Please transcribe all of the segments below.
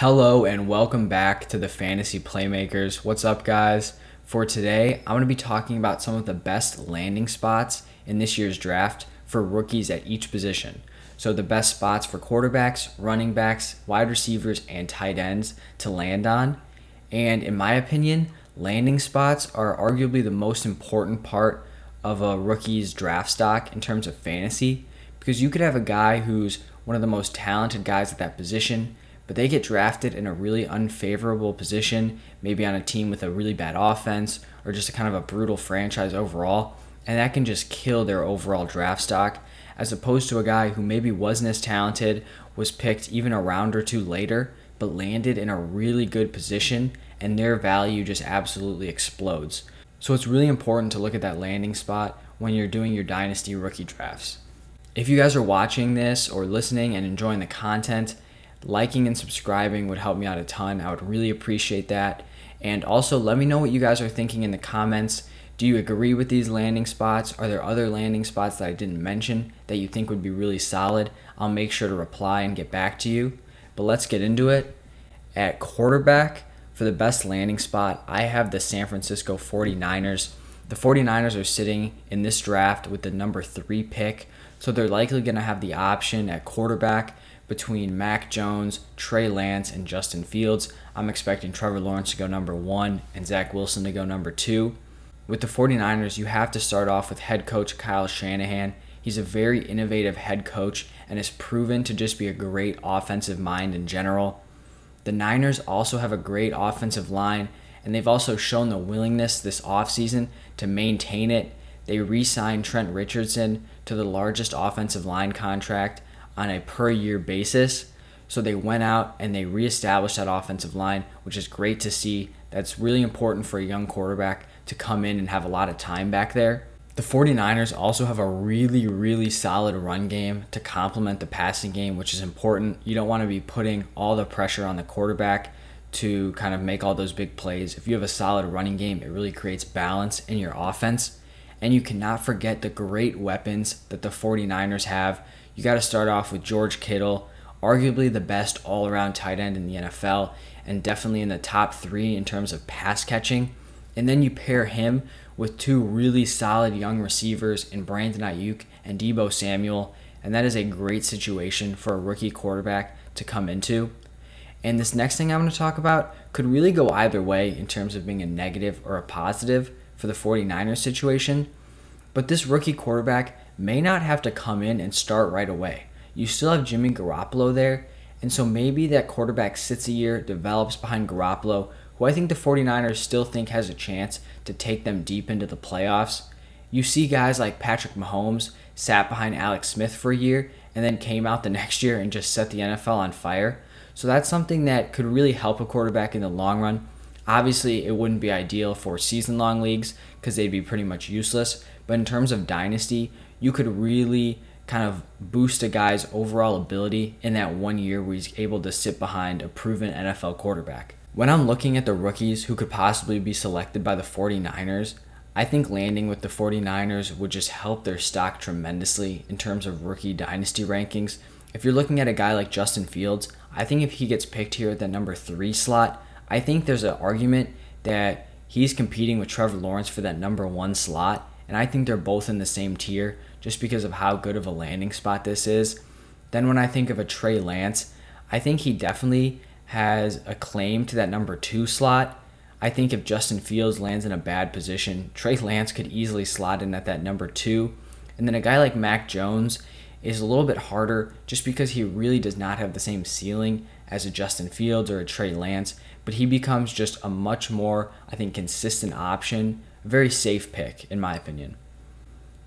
Hello and welcome back to the Fantasy Playmakers. What's up, guys? For today, I'm going to be talking about some of the best landing spots in this year's draft for rookies at each position. So, the best spots for quarterbacks, running backs, wide receivers, and tight ends to land on. And in my opinion, landing spots are arguably the most important part of a rookie's draft stock in terms of fantasy because you could have a guy who's one of the most talented guys at that position but they get drafted in a really unfavorable position, maybe on a team with a really bad offense or just a kind of a brutal franchise overall, and that can just kill their overall draft stock as opposed to a guy who maybe wasn't as talented, was picked even a round or two later, but landed in a really good position and their value just absolutely explodes. So it's really important to look at that landing spot when you're doing your dynasty rookie drafts. If you guys are watching this or listening and enjoying the content, liking and subscribing would help me out a ton. I would really appreciate that. And also, let me know what you guys are thinking in the comments. Do you agree with these landing spots? Are there other landing spots that I didn't mention that you think would be really solid? I'll make sure to reply and get back to you. But let's get into it. At quarterback, for the best landing spot, I have the San Francisco 49ers. The 49ers are sitting in this draft with the number three pick, so they're likely going to have the option at quarterback between Mac Jones, Trey Lance, and Justin Fields. I'm expecting Trevor Lawrence to go number one and Zach Wilson to go number two. With the 49ers, you have to start off with head coach Kyle Shanahan. He's a very innovative head coach and has proven to just be a great offensive mind in general. The Niners also have a great offensive line, and they've also shown the willingness this offseason to maintain it. They re signed Trent Richardson to the largest offensive line contract on a per year basis. So they went out and they reestablished that offensive line, which is great to see. That's really important for a young quarterback to come in and have a lot of time back there. The 49ers also have a really, really solid run game to complement the passing game, which is important. You don't want to be putting all the pressure on the quarterback to kind of make all those big plays. If you have a solid running game, it really creates balance in your offense. And you cannot forget the great weapons that the 49ers have you got to start off with George Kittle, arguably the best all around tight end in the NFL, and definitely in the top three in terms of pass catching. And then you pair him with two really solid young receivers in Brandon Aiyuk and Deebo Samuel, and that is a great situation for a rookie quarterback to come into. And this next thing I'm going to talk about could really go either way in terms of being a negative or a positive for the 49ers situation. But this rookie quarterback may not have to come in and start right away. You still have Jimmy Garoppolo there, and so maybe that quarterback sits a year, develops behind Garoppolo, who I think the 49ers still think has a chance to take them deep into the playoffs. You see guys like Patrick Mahomes sat behind Alex Smith for a year and then came out the next year and just set the NFL on fire. So that's something that could really help a quarterback in the long run. Obviously, it wouldn't be ideal for season long leagues because they'd be pretty much useless. But in terms of dynasty, you could really kind of boost a guy's overall ability in that one year where he's able to sit behind a proven NFL quarterback. When I'm looking at the rookies who could possibly be selected by the 49ers, I think landing with the 49ers would just help their stock tremendously in terms of rookie dynasty rankings. If you're looking at a guy like Justin Fields, I think if he gets picked here at the number three slot, I think there's an argument that he's competing with Trevor Lawrence for that number one slot. And I think they're both in the same tier just because of how good of a landing spot this is. Then when I think of a Trey Lance, I think he definitely has a claim to that number two slot. I think if Justin Fields lands in a bad position, Trey Lance could easily slot in at that number two. And then a guy like Mac Jones is a little bit harder just because he really does not have the same ceiling as a Justin Fields or a Trey Lance, but he becomes just a much more, I think, consistent option. A very safe pick, in my opinion.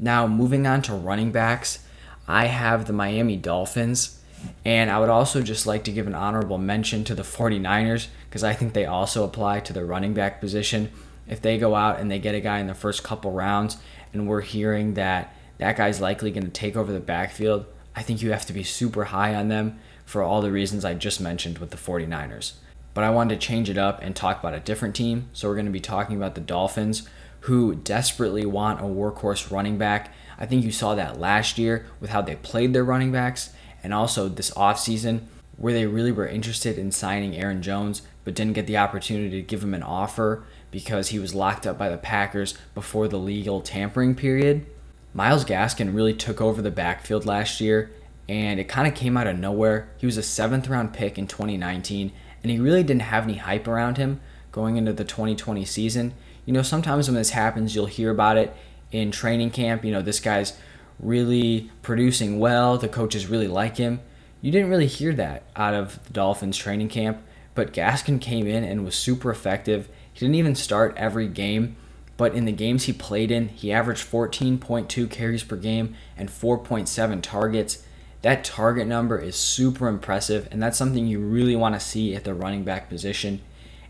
Now, moving on to running backs, I have the Miami Dolphins. And I would also just like to give an honorable mention to the 49ers because I think they also apply to the running back position. If they go out and they get a guy in the first couple rounds and we're hearing that that guy's likely going to take over the backfield, I think you have to be super high on them for all the reasons I just mentioned with the 49ers. But I wanted to change it up and talk about a different team. So we're going to be talking about the Dolphins, who desperately want a workhorse running back. I think you saw that last year with how they played their running backs and also this offseason. where they really were interested in signing Aaron Jones, but didn't get the opportunity to give him an offer because he was locked up by the Packers before the legal tampering period. Myles Gaskin really took over the backfield last year, and it kind of came out of nowhere. He was a seventh round pick in 2019, and he really didn't have any hype around him going into the 2020 season. You know, sometimes when this happens, you'll hear about it in training camp. You know, this guy's really producing well, the coaches really like him. You didn't really hear that out of the Dolphins training camp, but Gaskin came in and was super effective. He didn't even start every game, but in the games he played in, he averaged 14.2 carries per game and 4.7 targets. That target number is super impressive, and that's something you really want to see at the running back position.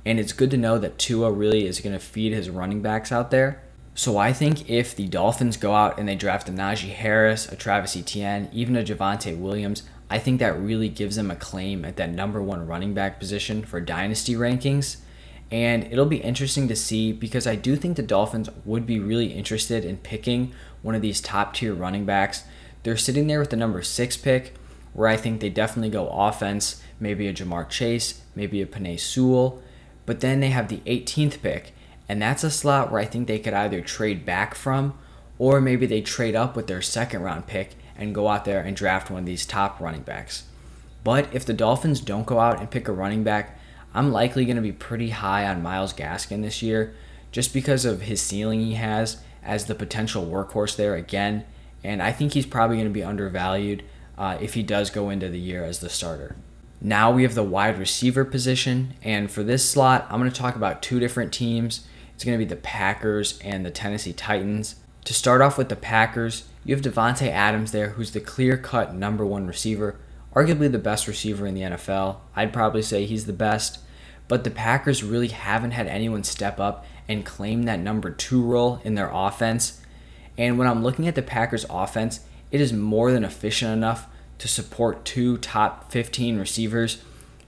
And it's good to know that Tua really is going to feed his running backs out there. So I think if the Dolphins go out and they draft a Najee Harris, a Travis Etienne, even a Javonte Williams, I think that really gives them a claim at that number one running back position for dynasty rankings. And it'll be interesting to see because I do think the Dolphins would be really interested in picking one of these top tier running backs. They're sitting there with the number six pick, where I think they definitely go offense, maybe a Ja'Marr Chase, maybe a Penei Sewell. But then they have the 18th pick, and that's a slot where I think they could either trade back from or maybe they trade up with their second round pick and go out there and draft one of these top running backs. But if the Dolphins don't go out and pick a running back, I'm likely going to be pretty high on Myles Gaskin this year just because of his ceiling he has as the potential workhorse there again. And I think he's probably going to be undervalued uh, if he does go into the year as the starter. Now we have the wide receiver position. And for this slot, I'm going to talk about two different teams. It's going to be the Packers and the Tennessee Titans. To start off with the Packers, you have Davante Adams there, who's the clear cut number one receiver, arguably the best receiver in the NFL. I'd probably say he's the best. But the Packers really haven't had anyone step up and claim that number two role in their offense. And when I'm looking at the Packers' offense, it is more than efficient enough to support two top 15 receivers.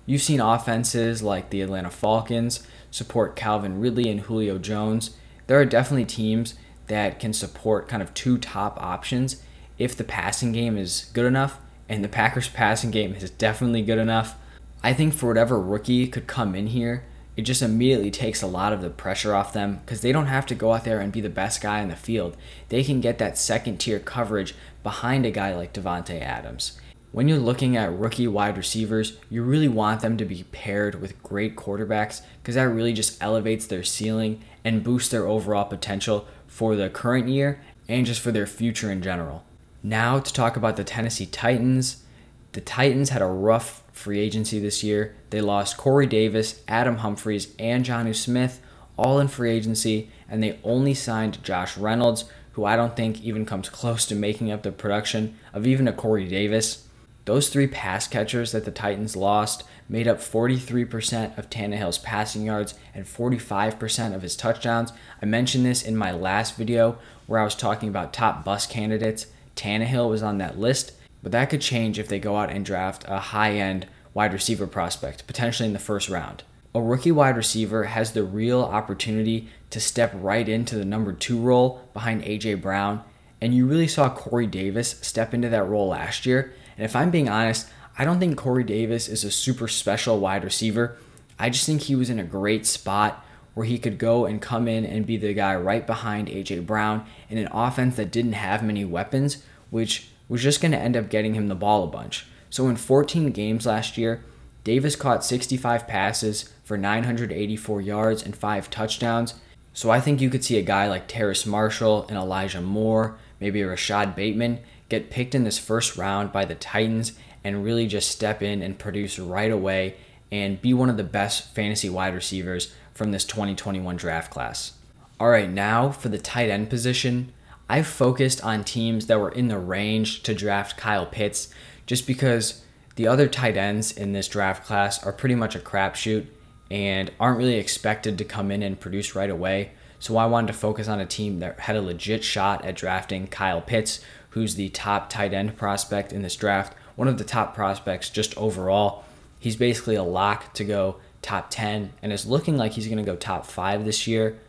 You've seen offenses like the Atlanta Falcons support Calvin Ridley and Julio Jones. There are definitely teams that can support kind of two top options if the passing game is good enough, and the Packers' passing game is definitely good enough. I think for whatever rookie could come in here, it just immediately takes a lot of the pressure off them because they don't have to go out there and be the best guy in the field. They can get that second tier coverage behind a guy like Davante Adams when you're looking at rookie wide receivers, you really want them to be paired with great quarterbacks because that really just elevates their ceiling and boosts their overall potential for the current year and just for their future in general. Now, to talk about the Tennessee Titans. The Titans had a rough free agency this year. They lost Corey Davis, Adam Humphries, and Jonnu Smith all in free agency, and they only signed Josh Reynolds, who I don't think even comes close to making up the production of even a Corey Davis. Those three pass catchers that the Titans lost made up 43% of Tannehill's passing yards and 45% of his touchdowns. I mentioned this in my last video where I was talking about top bus candidates. Tannehill was on that list, but that could change if they go out and draft a high end wide receiver prospect, potentially in the first round. A rookie wide receiver has the real opportunity to step right into the number two role behind A.J. Brown, and you really saw Corey Davis step into that role last year and if I'm being honest, I don't think Corey Davis is a super special wide receiver. I just think he was in a great spot where he could go and come in and be the guy right behind AJ Brown in an offense that didn't have many weapons, which was just going to end up getting him the ball a bunch. So in 14 games last year, Davis caught 65 passes for 984 yards and 5 touchdowns. So I think you could see a guy like Terrace Marshall and Elijah Moore, maybe Rashod Bateman, get picked in this first round by the Titans and really just step in and produce right away and be one of the best fantasy wide receivers from this 2021 draft class. All right, now for the tight end position, I've focused on teams that were in the range to draft Kyle Pitts just because the other tight ends in this draft class are pretty much a crapshoot and aren't really expected to come in and produce right away. So I wanted to focus on a team that had a legit shot at drafting Kyle Pitts, who's the top tight end prospect in this draft, one of the top prospects just overall. He's basically a lock to go top 10 and it's looking like he's going to go top 5 this year.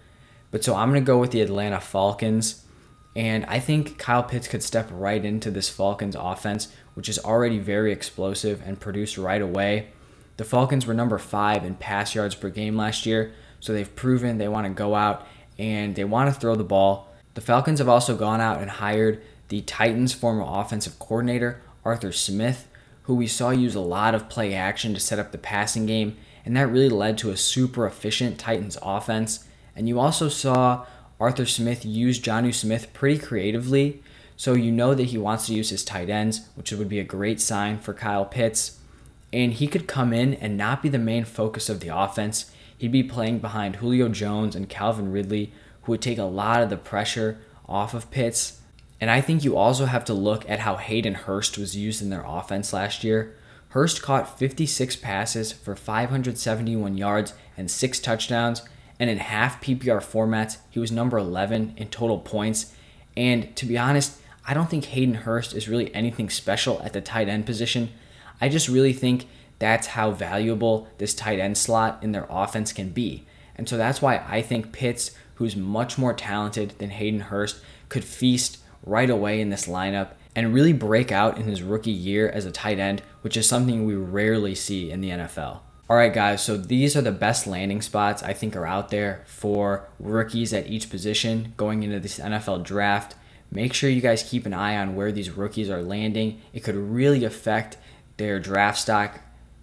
But so I'm going to go with the Atlanta Falcons. And I think Kyle Pitts could step right into this Falcons offense which is already very explosive and produced right away. The Falcons were number five in pass yards per game last year, so they've proven they want to go out and they want to throw the ball. The Falcons have also gone out and hired the Titans' former offensive coordinator, Arthur Smith, who we saw use a lot of play action to set up the passing game, and that really led to a super efficient Titans offense. And you also saw Arthur Smith use Jonnu Smith pretty creatively, so you know that he wants to use his tight ends, which would be a great sign for Kyle Pitts. And he could come in and not be the main focus of the offense. He'd be playing behind Julio Jones and Calvin Ridley, who would take a lot of the pressure off of Pitts. And I think you also have to look at how Hayden Hurst was used in their offense last year. Hurst caught 56 passes for 571 yards and six touchdowns, and in half PPR formats, he was number 11 in total points. And to be honest, I don't think Hayden Hurst is really anything special at the tight end position. I just really think that's how valuable this tight end slot in their offense can be. And so that's why I think Pitts, who's much more talented than Hayden Hurst, could feast right away in this lineup and really break out in his rookie year as a tight end, which is something we rarely see in the NFL. All right, guys, so these are the best landing spots I think are out there for rookies at each position going into this NFL draft. Make sure you guys keep an eye on where these rookies are landing. It could really affect their draft stock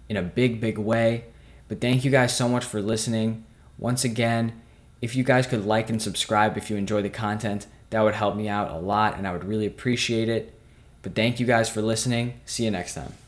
in a big, big way. But thank you guys so much for listening. Once again, if you guys could like and subscribe if you enjoy the content, that would help me out a lot and I would really appreciate it. But thank you guys for listening. See you next time.